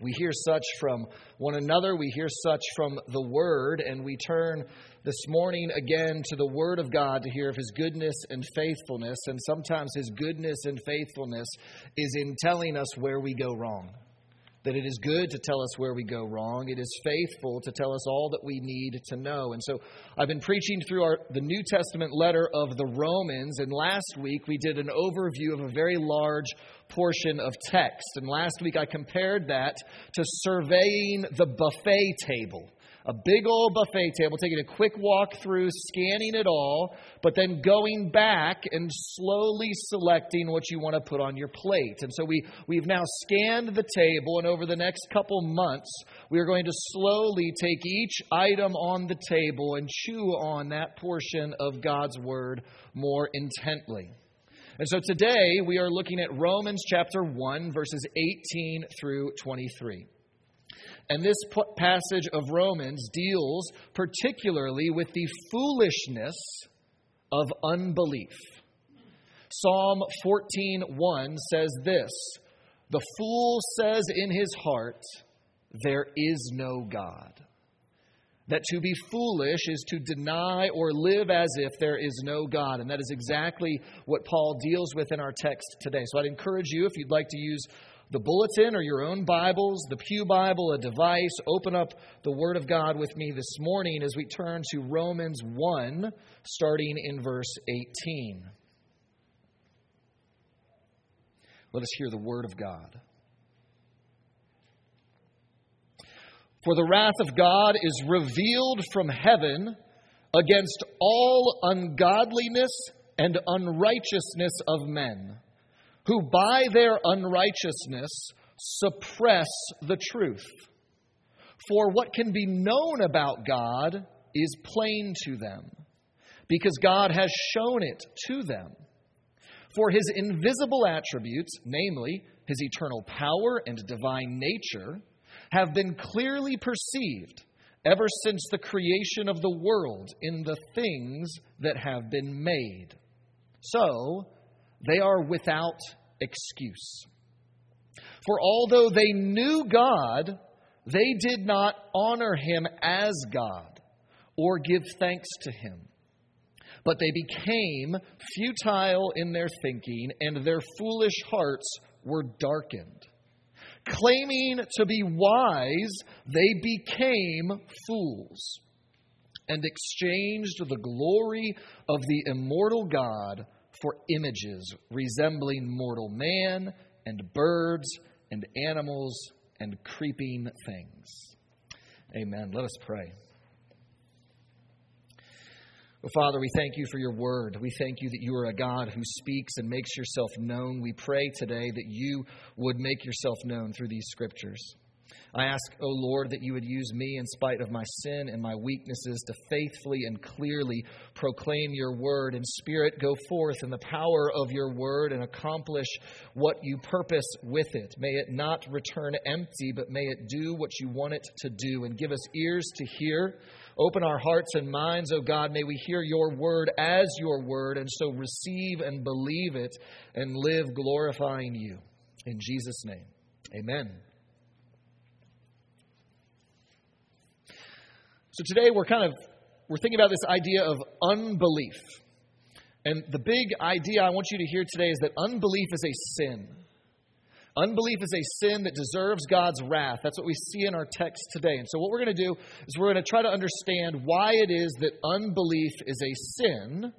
We hear such from one another, we hear such from the Word, and we turn this morning again to the Word of God to hear of His goodness and faithfulness. And sometimes His goodness and faithfulness is in telling us where we go wrong that it is good to tell us where we go wrong. It is faithful to tell us all that we need to know. And so I've been preaching through our, the New Testament letter of the Romans, and last week we did an overview of a very large portion of text. And last week I compared that to surveying the buffet table a big old buffet table, taking a quick walk through, scanning it all, but then going back and slowly selecting what you want to put on your plate. And so we, we've now scanned the table, and over the next couple months, we are going to slowly take each item on the table and chew on that portion of God's Word more intently. And so today we are looking at Romans chapter 1, verses 18 through 23. And this passage of Romans deals particularly with the foolishness of unbelief. Psalm 14:1 says this, "The fool says in his heart, there is no God." That to be foolish is to deny or live as if there is no God. And that is exactly what Paul deals with in our text today. So I'd encourage you, if you'd like to use the bulletin or your own Bibles, the Pew Bible, a device, open up the Word of God with me this morning as we turn to Romans 1, starting in verse 18. Let us hear the Word of God. For the wrath of God is revealed from heaven against all ungodliness and unrighteousness of men who by their unrighteousness suppress the truth. For what can be known about God is plain to them, because God has shown it to them. For his invisible attributes, namely his eternal power and divine nature, have been clearly perceived ever since the creation of the world in the things that have been made. So, they are without excuse. For although they knew God, they did not honor him as God or give thanks to him. But they became futile in their thinking, and their foolish hearts were darkened. Claiming to be wise, they became fools and exchanged the glory of the immortal God for images resembling mortal man and birds and animals and creeping things. Amen. Let us pray. Well, Father, we thank you for your word. We thank you that you are a God who speaks and makes yourself known. We pray today that you would make yourself known through these scriptures. I ask, O oh Lord, that you would use me in spite of my sin and my weaknesses to faithfully and clearly proclaim your word. And Spirit, go forth in the power of your word and accomplish what you purpose with it. May it not return empty, but may it do what you want it to do. And give us ears to hear. Open our hearts and minds, O oh God. May we hear your word as your word, and so receive and believe it and live glorifying you. In Jesus' name, amen. So today we're kind of we're thinking about this idea of unbelief. And the big idea I want you to hear today is that unbelief is a sin. Unbelief is a sin that deserves God's wrath. That's what we see in our text today. And so, what we're going to do is we're going to try to understand why it is that unbelief is a sin.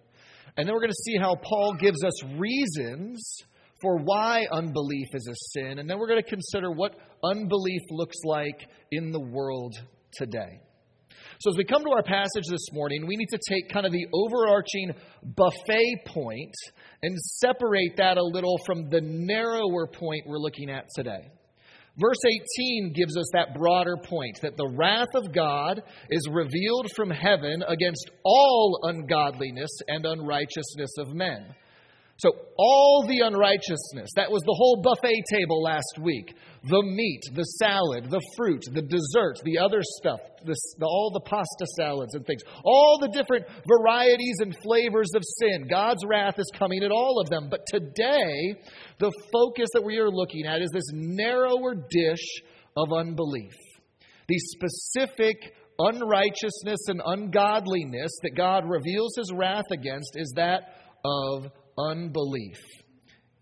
And then we're going to see how Paul gives us reasons for why unbelief is a sin. And then we're going to consider what unbelief looks like in the world today. So, as we come to our passage this morning, we need to take kind of the overarching buffet point and separate that a little from the narrower point we're looking at today. Verse 18 gives us that broader point that the wrath of God is revealed from heaven against all ungodliness and unrighteousness of men. So, all the unrighteousness, that was the whole buffet table last week the meat, the salad, the fruit, the dessert, the other stuff, the, the, all the pasta salads and things, all the different varieties and flavors of sin. God's wrath is coming at all of them. But today, the focus that we are looking at is this narrower dish of unbelief. The specific unrighteousness and ungodliness that God reveals his wrath against is that of unbelief.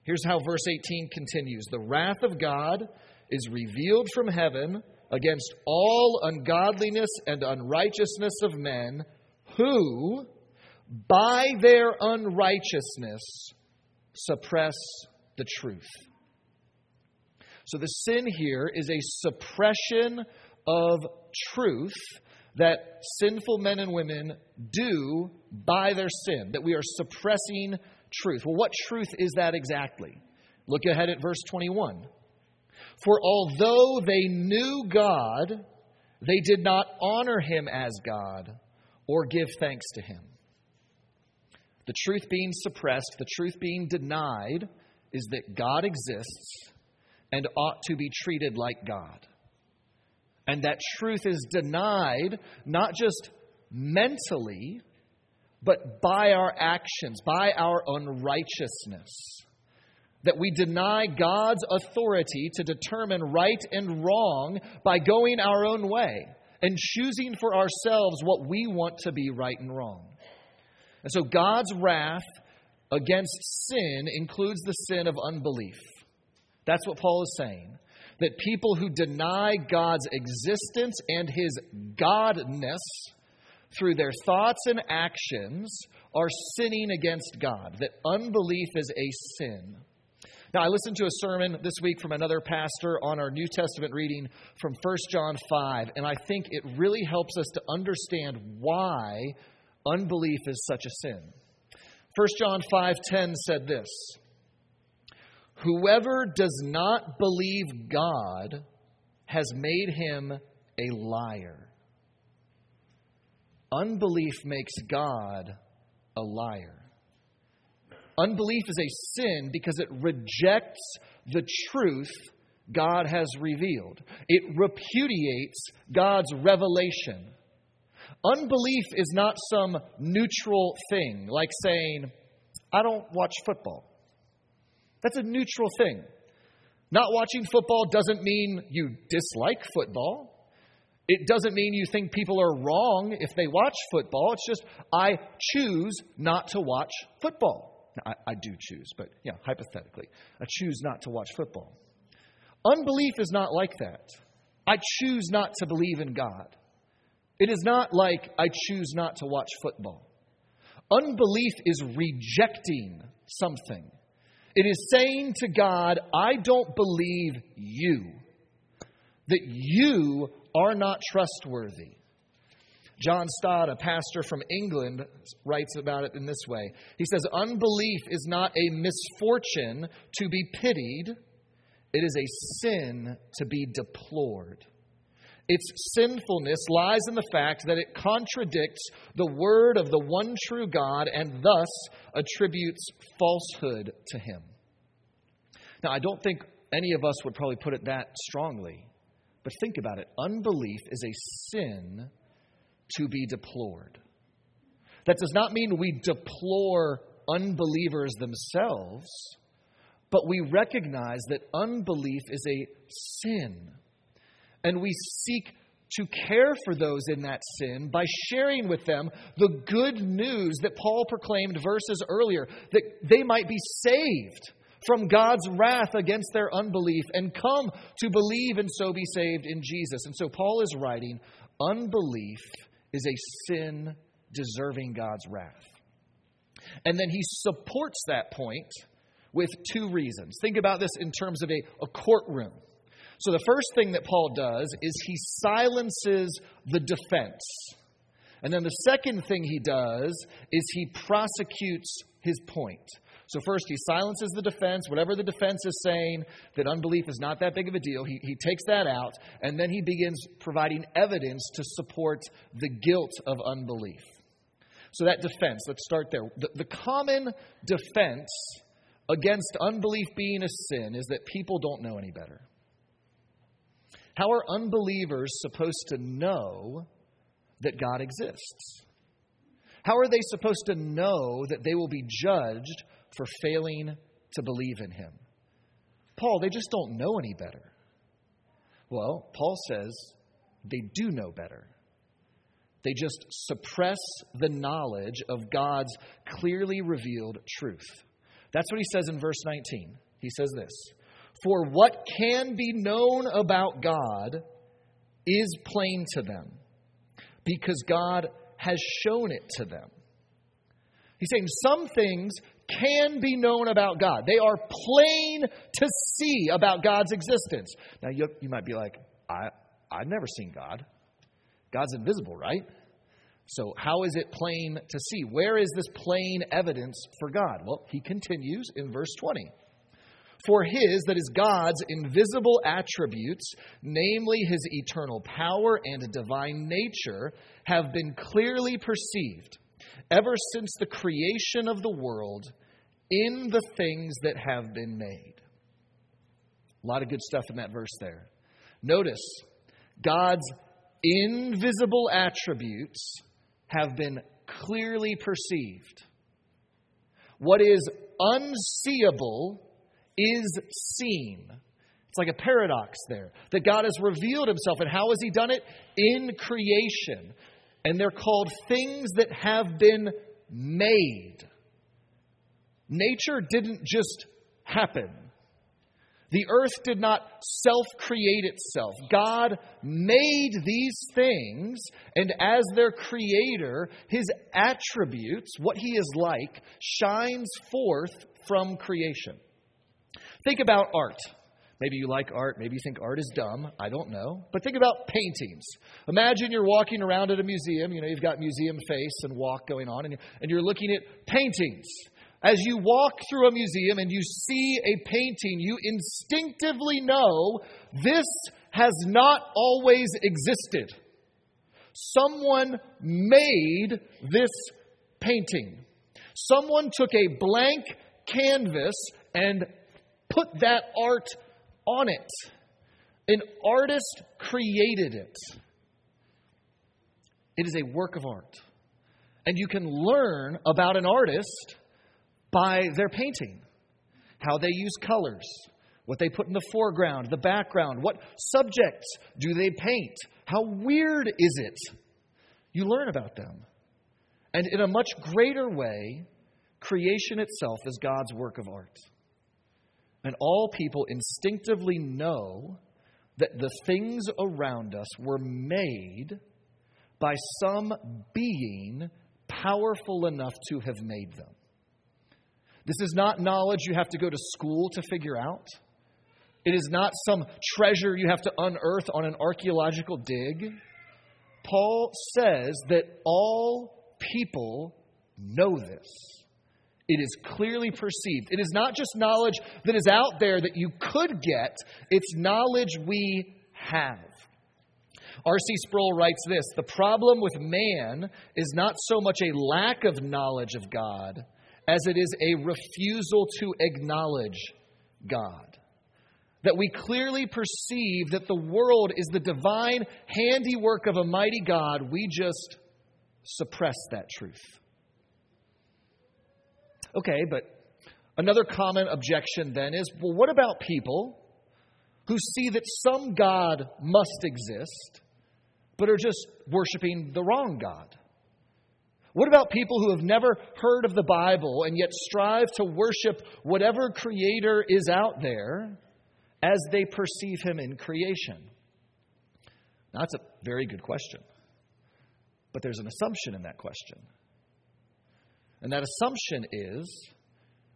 Here's how verse 18 continues The wrath of God is revealed from heaven against all ungodliness and unrighteousness of men who, by their unrighteousness, suppress the truth. So the sin here is a suppression of truth that sinful men and women do by their sin, that we are suppressing truth. Well, what truth is that exactly? Look ahead at verse 21. For although they knew God, they did not honor him as God or give thanks to him. The truth being suppressed, the truth being denied, is that God exists and ought to be treated like God. And that truth is denied not just mentally, but by our actions, by our unrighteousness. That we deny God's authority to determine right and wrong by going our own way and choosing for ourselves what we want to be right and wrong. And so God's wrath against sin includes the sin of unbelief. That's what Paul is saying. That people who deny God's existence and his godness through their thoughts and actions are sinning against God, that unbelief is a sin. Now, I listened to a sermon this week from another pastor on our New Testament reading from 1 John 5, and I think it really helps us to understand why unbelief is such a sin. 1 John 5:10 said this: Whoever does not believe God has made him a liar. Unbelief makes God a liar. Unbelief is a sin because it rejects the truth God has revealed, it repudiates God's revelation. Unbelief is not some neutral thing, like saying, I don't watch football. That's a neutral thing. Not watching football doesn't mean you dislike football. It doesn't mean you think people are wrong if they watch football. It's just, I choose not to watch football. Now, I, I do choose, but yeah, hypothetically, I choose not to watch football. Unbelief is not like that. I choose not to believe in God. It is not like I choose not to watch football. Unbelief is rejecting something. It is saying to God, I don't believe you, that you are not trustworthy. John Stott, a pastor from England, writes about it in this way. He says, Unbelief is not a misfortune to be pitied, it is a sin to be deplored. Its sinfulness lies in the fact that it contradicts the word of the one true God and thus attributes falsehood to him. Now, I don't think any of us would probably put it that strongly, but think about it. Unbelief is a sin to be deplored. That does not mean we deplore unbelievers themselves, but we recognize that unbelief is a sin and we seek to care for those in that sin by sharing with them the good news that Paul proclaimed verses earlier, that they might be saved from God's wrath against their unbelief and come to believe and so be saved in Jesus. And so Paul is writing, unbelief is a sin deserving God's wrath. And then he supports that point with two reasons. Think about this in terms of a, a courtroom. So, the first thing that Paul does is he silences the defense. And then the second thing he does is he prosecutes his point. So, first, he silences the defense, whatever the defense is saying, that unbelief is not that big of a deal. He, he takes that out, and then he begins providing evidence to support the guilt of unbelief. So, that defense, let's start there. The, the common defense against unbelief being a sin is that people don't know any better. How are unbelievers supposed to know that God exists? How are they supposed to know that they will be judged for failing to believe in Him? Paul, they just don't know any better. Well, Paul says they do know better. They just suppress the knowledge of God's clearly revealed truth. That's what he says in verse 19. He says this For what can be known about God is plain to them, because God has shown it to them. He's saying some things can be known about God. They are plain to see about God's existence. Now, you, you might be like, I, I've never seen God. God's invisible, right? So, how is it plain to see? Where is this plain evidence for God? Well, he continues in verse 20. For his, that is God's, invisible attributes, namely his eternal power and divine nature, have been clearly perceived ever since the creation of the world in the things that have been made. A lot of good stuff in that verse there. Notice, God's invisible attributes have been clearly perceived. What is unseeable is seen. It's like a paradox there that God has revealed himself. And how has he done it? In creation. And they're called things that have been made. Nature didn't just happen. The earth did not self create itself. God made these things, and as their creator, his attributes, what he is like, shines forth from creation. Think about art. Maybe you like art. Maybe you think art is dumb. I don't know. But think about paintings. Imagine you're walking around at a museum. You know, you've got museum face and walk going on, and you're looking at paintings. As you walk through a museum and you see a painting, you instinctively know this has not always existed. Someone made this painting. Someone took a blank canvas and put that art on it. An artist created it. It is a work of art. And you can learn about an artist by their painting, how they use colors, what they put in the foreground, the background, what subjects do they paint, how weird is it? You learn about them. And in a much greater way, creation itself is God's work of art. And all people instinctively know that the things around us were made by some being powerful enough to have made them. This is not knowledge you have to go to school to figure out. It is not some treasure you have to unearth on an archaeological dig. Paul says that all people know this. It is clearly perceived. It is not just knowledge that is out there that you could get, it's knowledge we have. R.C. Sproul writes this The problem with man is not so much a lack of knowledge of God as it is a refusal to acknowledge God. That we clearly perceive that the world is the divine handiwork of a mighty God, we just suppress that truth. Okay, but another common objection then is well, what about people who see that some God must exist, but are just worshiping the wrong God? What about people who have never heard of the Bible and yet strive to worship whatever creator is out there as they perceive him in creation? Now, that's a very good question. But there's an assumption in that question. And that assumption is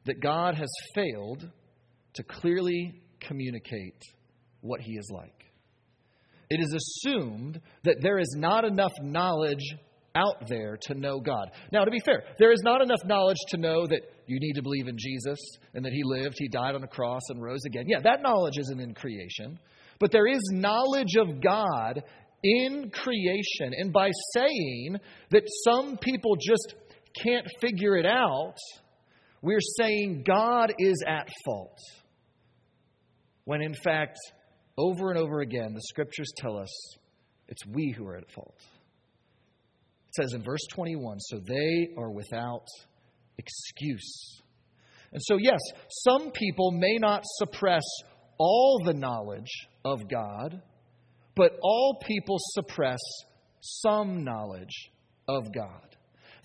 that God has failed to clearly communicate what he is like. It is assumed that there is not enough knowledge out there to know God. Now, to be fair, there is not enough knowledge to know that you need to believe in Jesus and that He lived, He died on a cross, and rose again. Yeah, that knowledge isn't in creation. But there is knowledge of God in creation. And by saying that some people just can't figure it out, we're saying God is at fault. When in fact, over and over again, the scriptures tell us it's we who are at fault. It says in verse 21 so they are without excuse. And so, yes, some people may not suppress all the knowledge of God, but all people suppress some knowledge of God.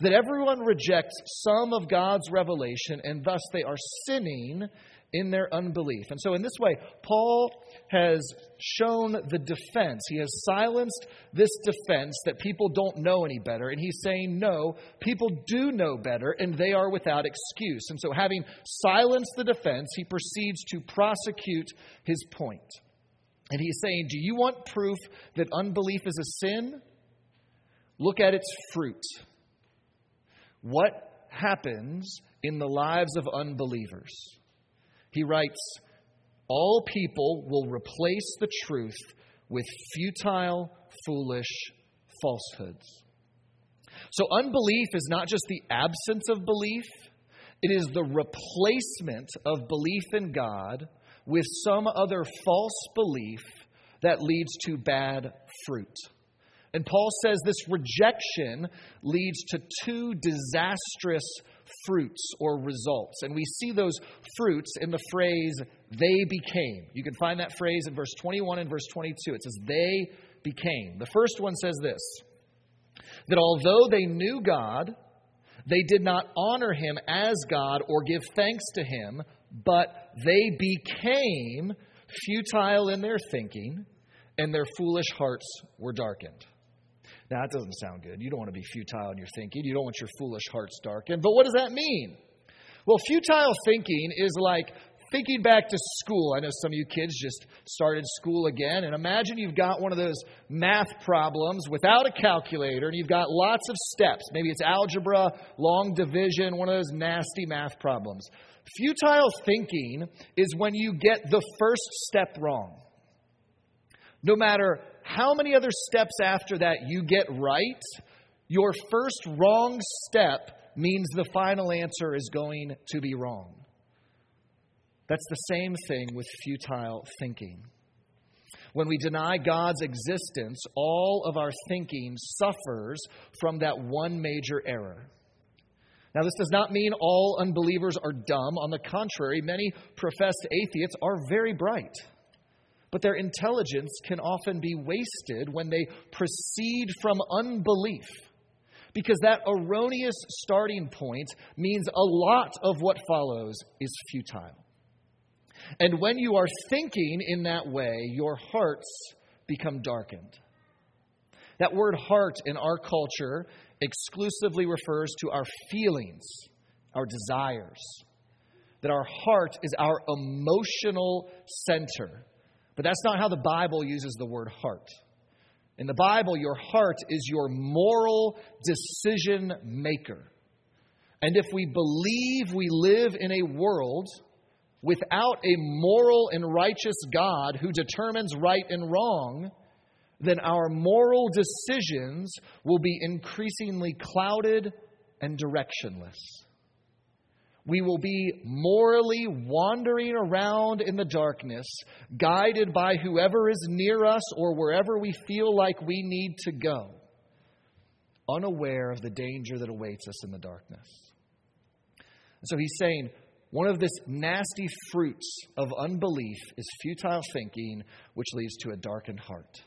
That everyone rejects some of God's revelation, and thus they are sinning in their unbelief. And so, in this way, Paul has shown the defense. He has silenced this defense that people don't know any better. And he's saying, no, people do know better, and they are without excuse. And so, having silenced the defense, he proceeds to prosecute his point. And he's saying, Do you want proof that unbelief is a sin? Look at its fruit. What happens in the lives of unbelievers? He writes, All people will replace the truth with futile, foolish falsehoods. So, unbelief is not just the absence of belief, it is the replacement of belief in God with some other false belief that leads to bad fruit. And Paul says this rejection leads to two disastrous fruits or results. And we see those fruits in the phrase, they became. You can find that phrase in verse 21 and verse 22. It says, they became. The first one says this that although they knew God, they did not honor him as God or give thanks to him, but they became futile in their thinking, and their foolish hearts were darkened. Now, that doesn't sound good. You don't want to be futile in your thinking. You don't want your foolish hearts darkened. But what does that mean? Well, futile thinking is like thinking back to school. I know some of you kids just started school again. And imagine you've got one of those math problems without a calculator and you've got lots of steps. Maybe it's algebra, long division, one of those nasty math problems. Futile thinking is when you get the first step wrong. No matter how many other steps after that you get right, your first wrong step means the final answer is going to be wrong. That's the same thing with futile thinking. When we deny God's existence, all of our thinking suffers from that one major error. Now, this does not mean all unbelievers are dumb. On the contrary, many professed atheists are very bright but their intelligence can often be wasted when they proceed from unbelief. Because that erroneous starting point means a lot of what follows is futile. And when you are thinking in that way, your hearts become darkened. That word heart in our culture exclusively refers to our feelings, our desires. That our heart is our emotional center. But that's not how the Bible uses the word heart. In the Bible, your heart is your moral decision maker. And if we believe we live in a world without a moral and righteous God who determines right and wrong, then our moral decisions will be increasingly clouded and directionless. We will be morally wandering around in the darkness, guided by whoever is near us or wherever we feel like we need to go, unaware of the danger that awaits us in the darkness. So he's saying one of this nasty fruits of unbelief is futile thinking, which leads to a darkened heart.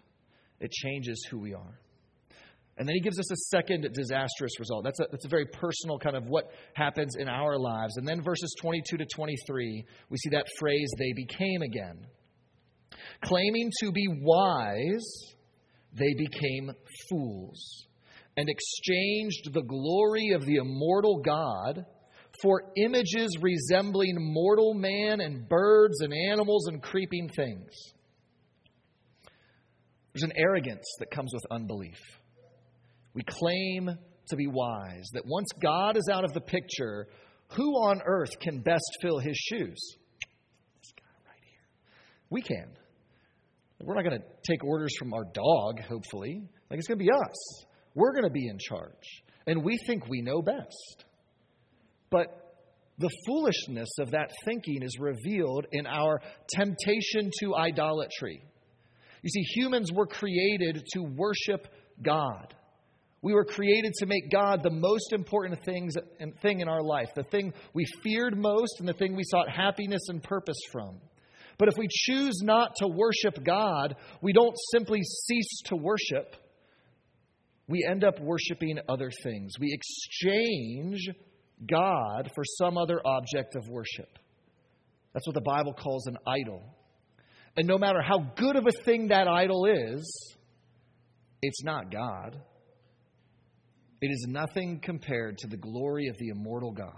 It changes who we are. And then he gives us a second disastrous result. That's a, that's a very personal kind of what happens in our lives. And then verses 22 to 23, we see that phrase, they became again. Claiming to be wise, they became fools and exchanged the glory of the immortal God for images resembling mortal man and birds and animals and creeping things. There's an arrogance that comes with unbelief. We claim to be wise, that once God is out of the picture, who on earth can best fill his shoes? This guy right here. We can. We're not going to take orders from our dog, hopefully. Like it's going to be us. We're going to be in charge. And we think we know best. But the foolishness of that thinking is revealed in our temptation to idolatry. You see, humans were created to worship God. We were created to make God the most important things, thing in our life, the thing we feared most and the thing we sought happiness and purpose from. But if we choose not to worship God, we don't simply cease to worship. We end up worshiping other things. We exchange God for some other object of worship. That's what the Bible calls an idol. And no matter how good of a thing that idol is, it's not God. It is nothing compared to the glory of the immortal God.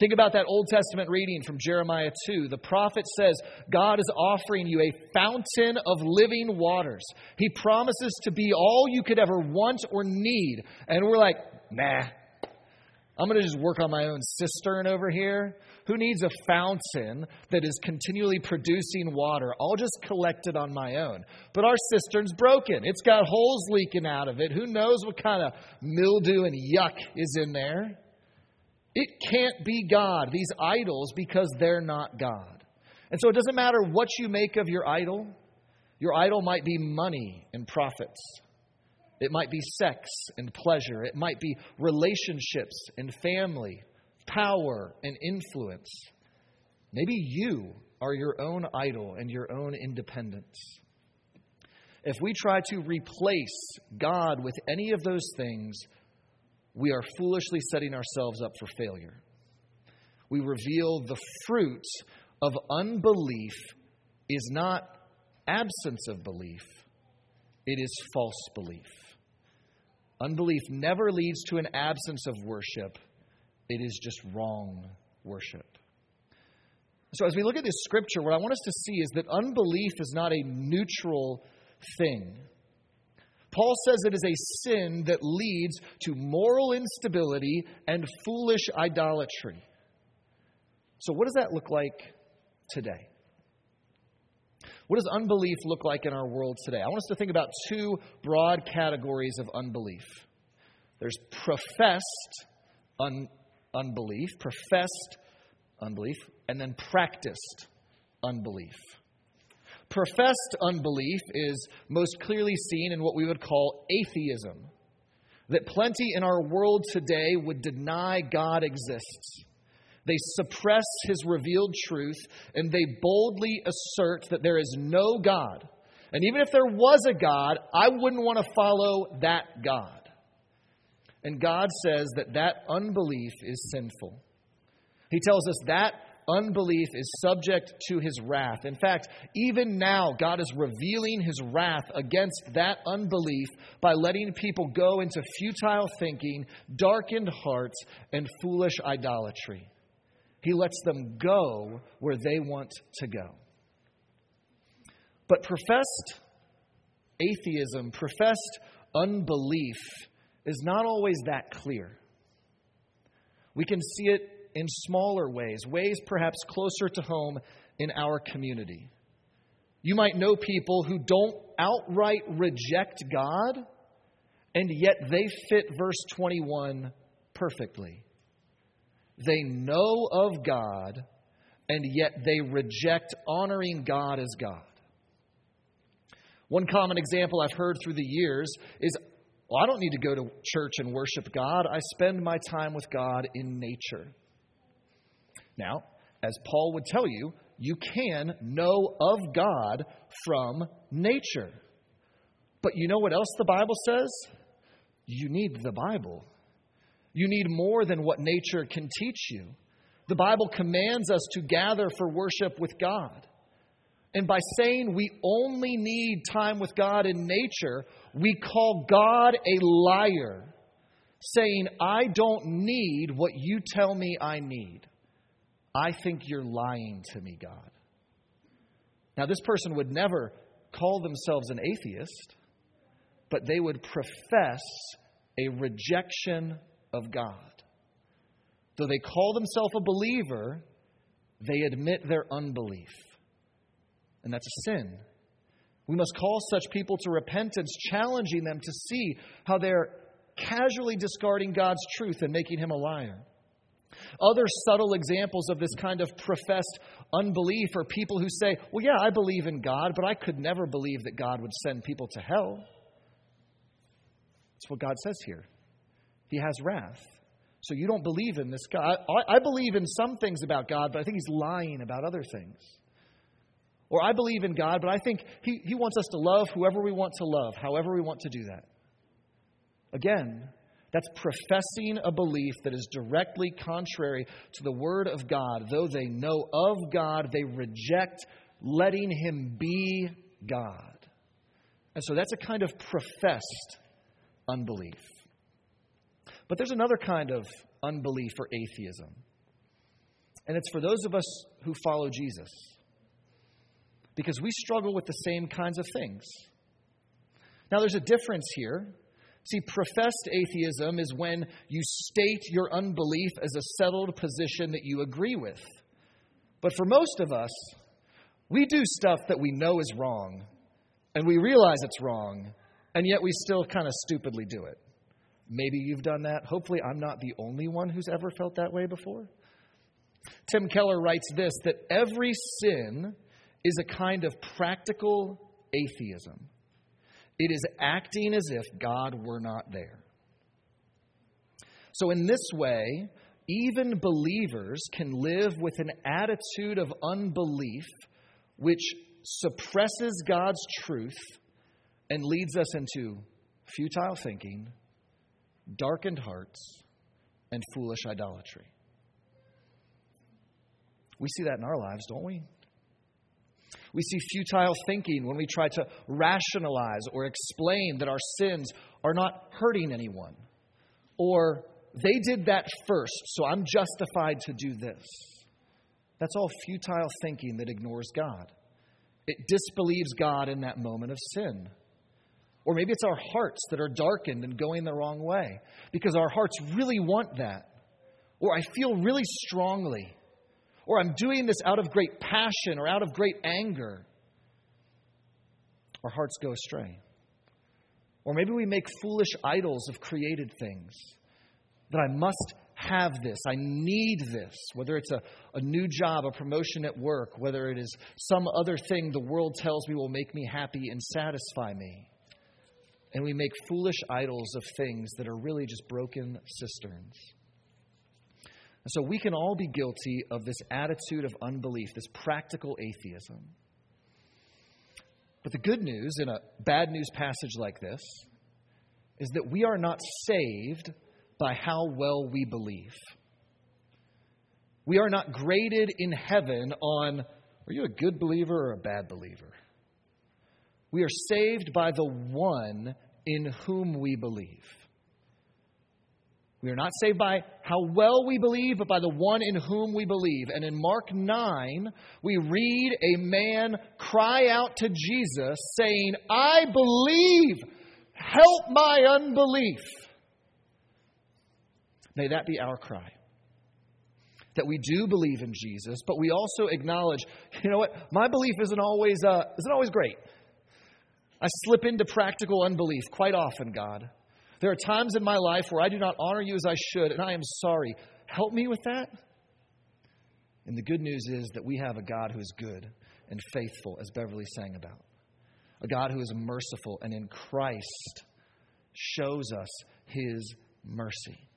Think about that Old Testament reading from Jeremiah 2. The prophet says, God is offering you a fountain of living waters. He promises to be all you could ever want or need. And we're like, nah, I'm going to just work on my own cistern over here. Who needs a fountain that is continually producing water? I'll just collect it on my own. But our cistern's broken. It's got holes leaking out of it. Who knows what kind of mildew and yuck is in there? It can't be God, these idols, because they're not God. And so it doesn't matter what you make of your idol. Your idol might be money and profits. It might be sex and pleasure. It might be relationships and family, power and influence. Maybe you are your own idol and your own independence. If we try to replace God with any of those things, we are foolishly setting ourselves up for failure. We reveal the fruit of unbelief is not absence of belief, it is false belief. Unbelief never leads to an absence of worship, it is just wrong worship. So, as we look at this scripture, what I want us to see is that unbelief is not a neutral thing. Paul says it is a sin that leads to moral instability and foolish idolatry. So, what does that look like today? What does unbelief look like in our world today? I want us to think about two broad categories of unbelief there's professed un- unbelief, professed unbelief, and then practiced unbelief. Professed unbelief is most clearly seen in what we would call atheism. That plenty in our world today would deny God exists. They suppress his revealed truth and they boldly assert that there is no God. And even if there was a God, I wouldn't want to follow that God. And God says that that unbelief is sinful. He tells us that unbelief is subject to his wrath. In fact, even now, God is revealing his wrath against that unbelief by letting people go into futile thinking, darkened hearts, and foolish idolatry. He lets them go where they want to go. But professed atheism, professed unbelief, is not always that clear. We can see it in smaller ways, ways perhaps closer to home in our community. You might know people who don't outright reject God, and yet they fit verse 21 perfectly. They know of God, and yet they reject honoring God as God. One common example I've heard through the years is well, I don't need to go to church and worship God. I spend my time with God in nature. Now, as Paul would tell you, you can know of God from nature. But you know what else the Bible says? You need the Bible. You need more than what nature can teach you. The Bible commands us to gather for worship with God. And by saying we only need time with God in nature, we call God a liar, saying, I don't need what you tell me I need. I think you're lying to me, God. Now, this person would never call themselves an atheist, but they would profess a rejection of God. Though they call themselves a believer, they admit their unbelief. And that's a sin. We must call such people to repentance, challenging them to see how they're casually discarding God's truth and making him a liar. Other subtle examples of this kind of professed unbelief are people who say, Well, yeah, I believe in God, but I could never believe that God would send people to hell. That's what God says here. He has wrath. So you don't believe in this God. I, believe in some things about God, but I think he's lying about other things. Or I believe in God, but I think he, he wants us to love whoever we want to love, however we want to do that. Again, that's professing a belief that is directly contrary to the Word of God. Though they know of God, they reject letting Him be God. And so that's a kind of professed unbelief. But there's another kind of unbelief or atheism. And it's for those of us who follow Jesus. Because we struggle with the same kinds of things. Now, there's a difference here. See, professed atheism is when you state your unbelief as a settled position that you agree with. But for most of us, we do stuff that we know is wrong, and we realize it's wrong, and yet we still kind of stupidly do it. Maybe you've done that. Hopefully, I'm not the only one who's ever felt that way before. Tim Keller writes this that every sin is a kind of practical atheism. It is acting as if God were not there. So, in this way, even believers can live with an attitude of unbelief which suppresses God's truth and leads us into futile thinking, darkened hearts, and foolish idolatry. We see that in our lives, don't we? We see futile thinking when we try to rationalize or explain that our sins are not hurting anyone. Or they did that first, so I'm justified to do this. That's all futile thinking that ignores God. It disbelieves God in that moment of sin. Or maybe it's our hearts that are darkened and going the wrong way because our hearts really want that. Or I feel really strongly or I'm doing this out of great passion or out of great anger, our hearts go astray. Or maybe we make foolish idols of created things. That I must have this, I need this, whether it's a, a new job, a promotion at work, whether it is some other thing the world tells me will make me happy and satisfy me. And we make foolish idols of things that are really just broken cisterns. And so we can all be guilty of this attitude of unbelief, this practical atheism. But the good news in a bad news passage like this is that we are not saved by how well we believe. We are not graded in heaven on are you a good believer or a bad believer? We are saved by the one in whom we believe. We are not saved by how well we believe, but by the one in whom we believe. And in Mark 9, we read a man cry out to Jesus, saying, I believe, help my unbelief. May that be our cry. That we do believe in Jesus, but we also acknowledge, you know what, my belief isn't always, uh, isn't always great. I slip into practical unbelief quite often, God. There are times in my life where I do not honor you as I should, and I am sorry. Help me with that. And the good news is that we have a God who is good and faithful, as Beverly sang about. A God who is merciful and in Christ shows us his mercy.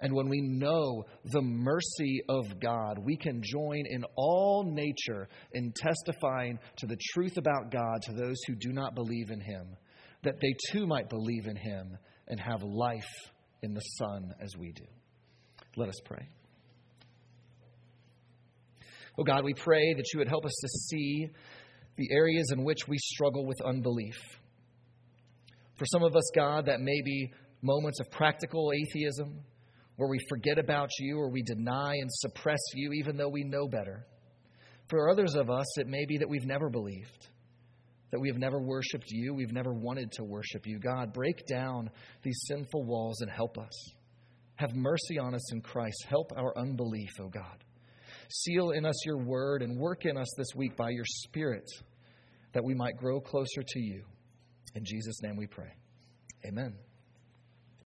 And when we know the mercy of God, we can join in all nature in testifying to the truth about God to those who do not believe in him that they too might believe in him and have life in the Son as we do. Let us pray. Oh God, we pray that you would help us to see the areas in which we struggle with unbelief. For some of us, God, that may be moments of practical atheism where we forget about you or we deny and suppress you even though we know better. For others of us, it may be that we've never believed that we have never worshiped you, we've never wanted to worship you. God, break down these sinful walls and help us. Have mercy on us in Christ. Help our unbelief, O God. Seal in us your word and work in us this week by your Spirit that we might grow closer to you. In Jesus' name we pray. Amen.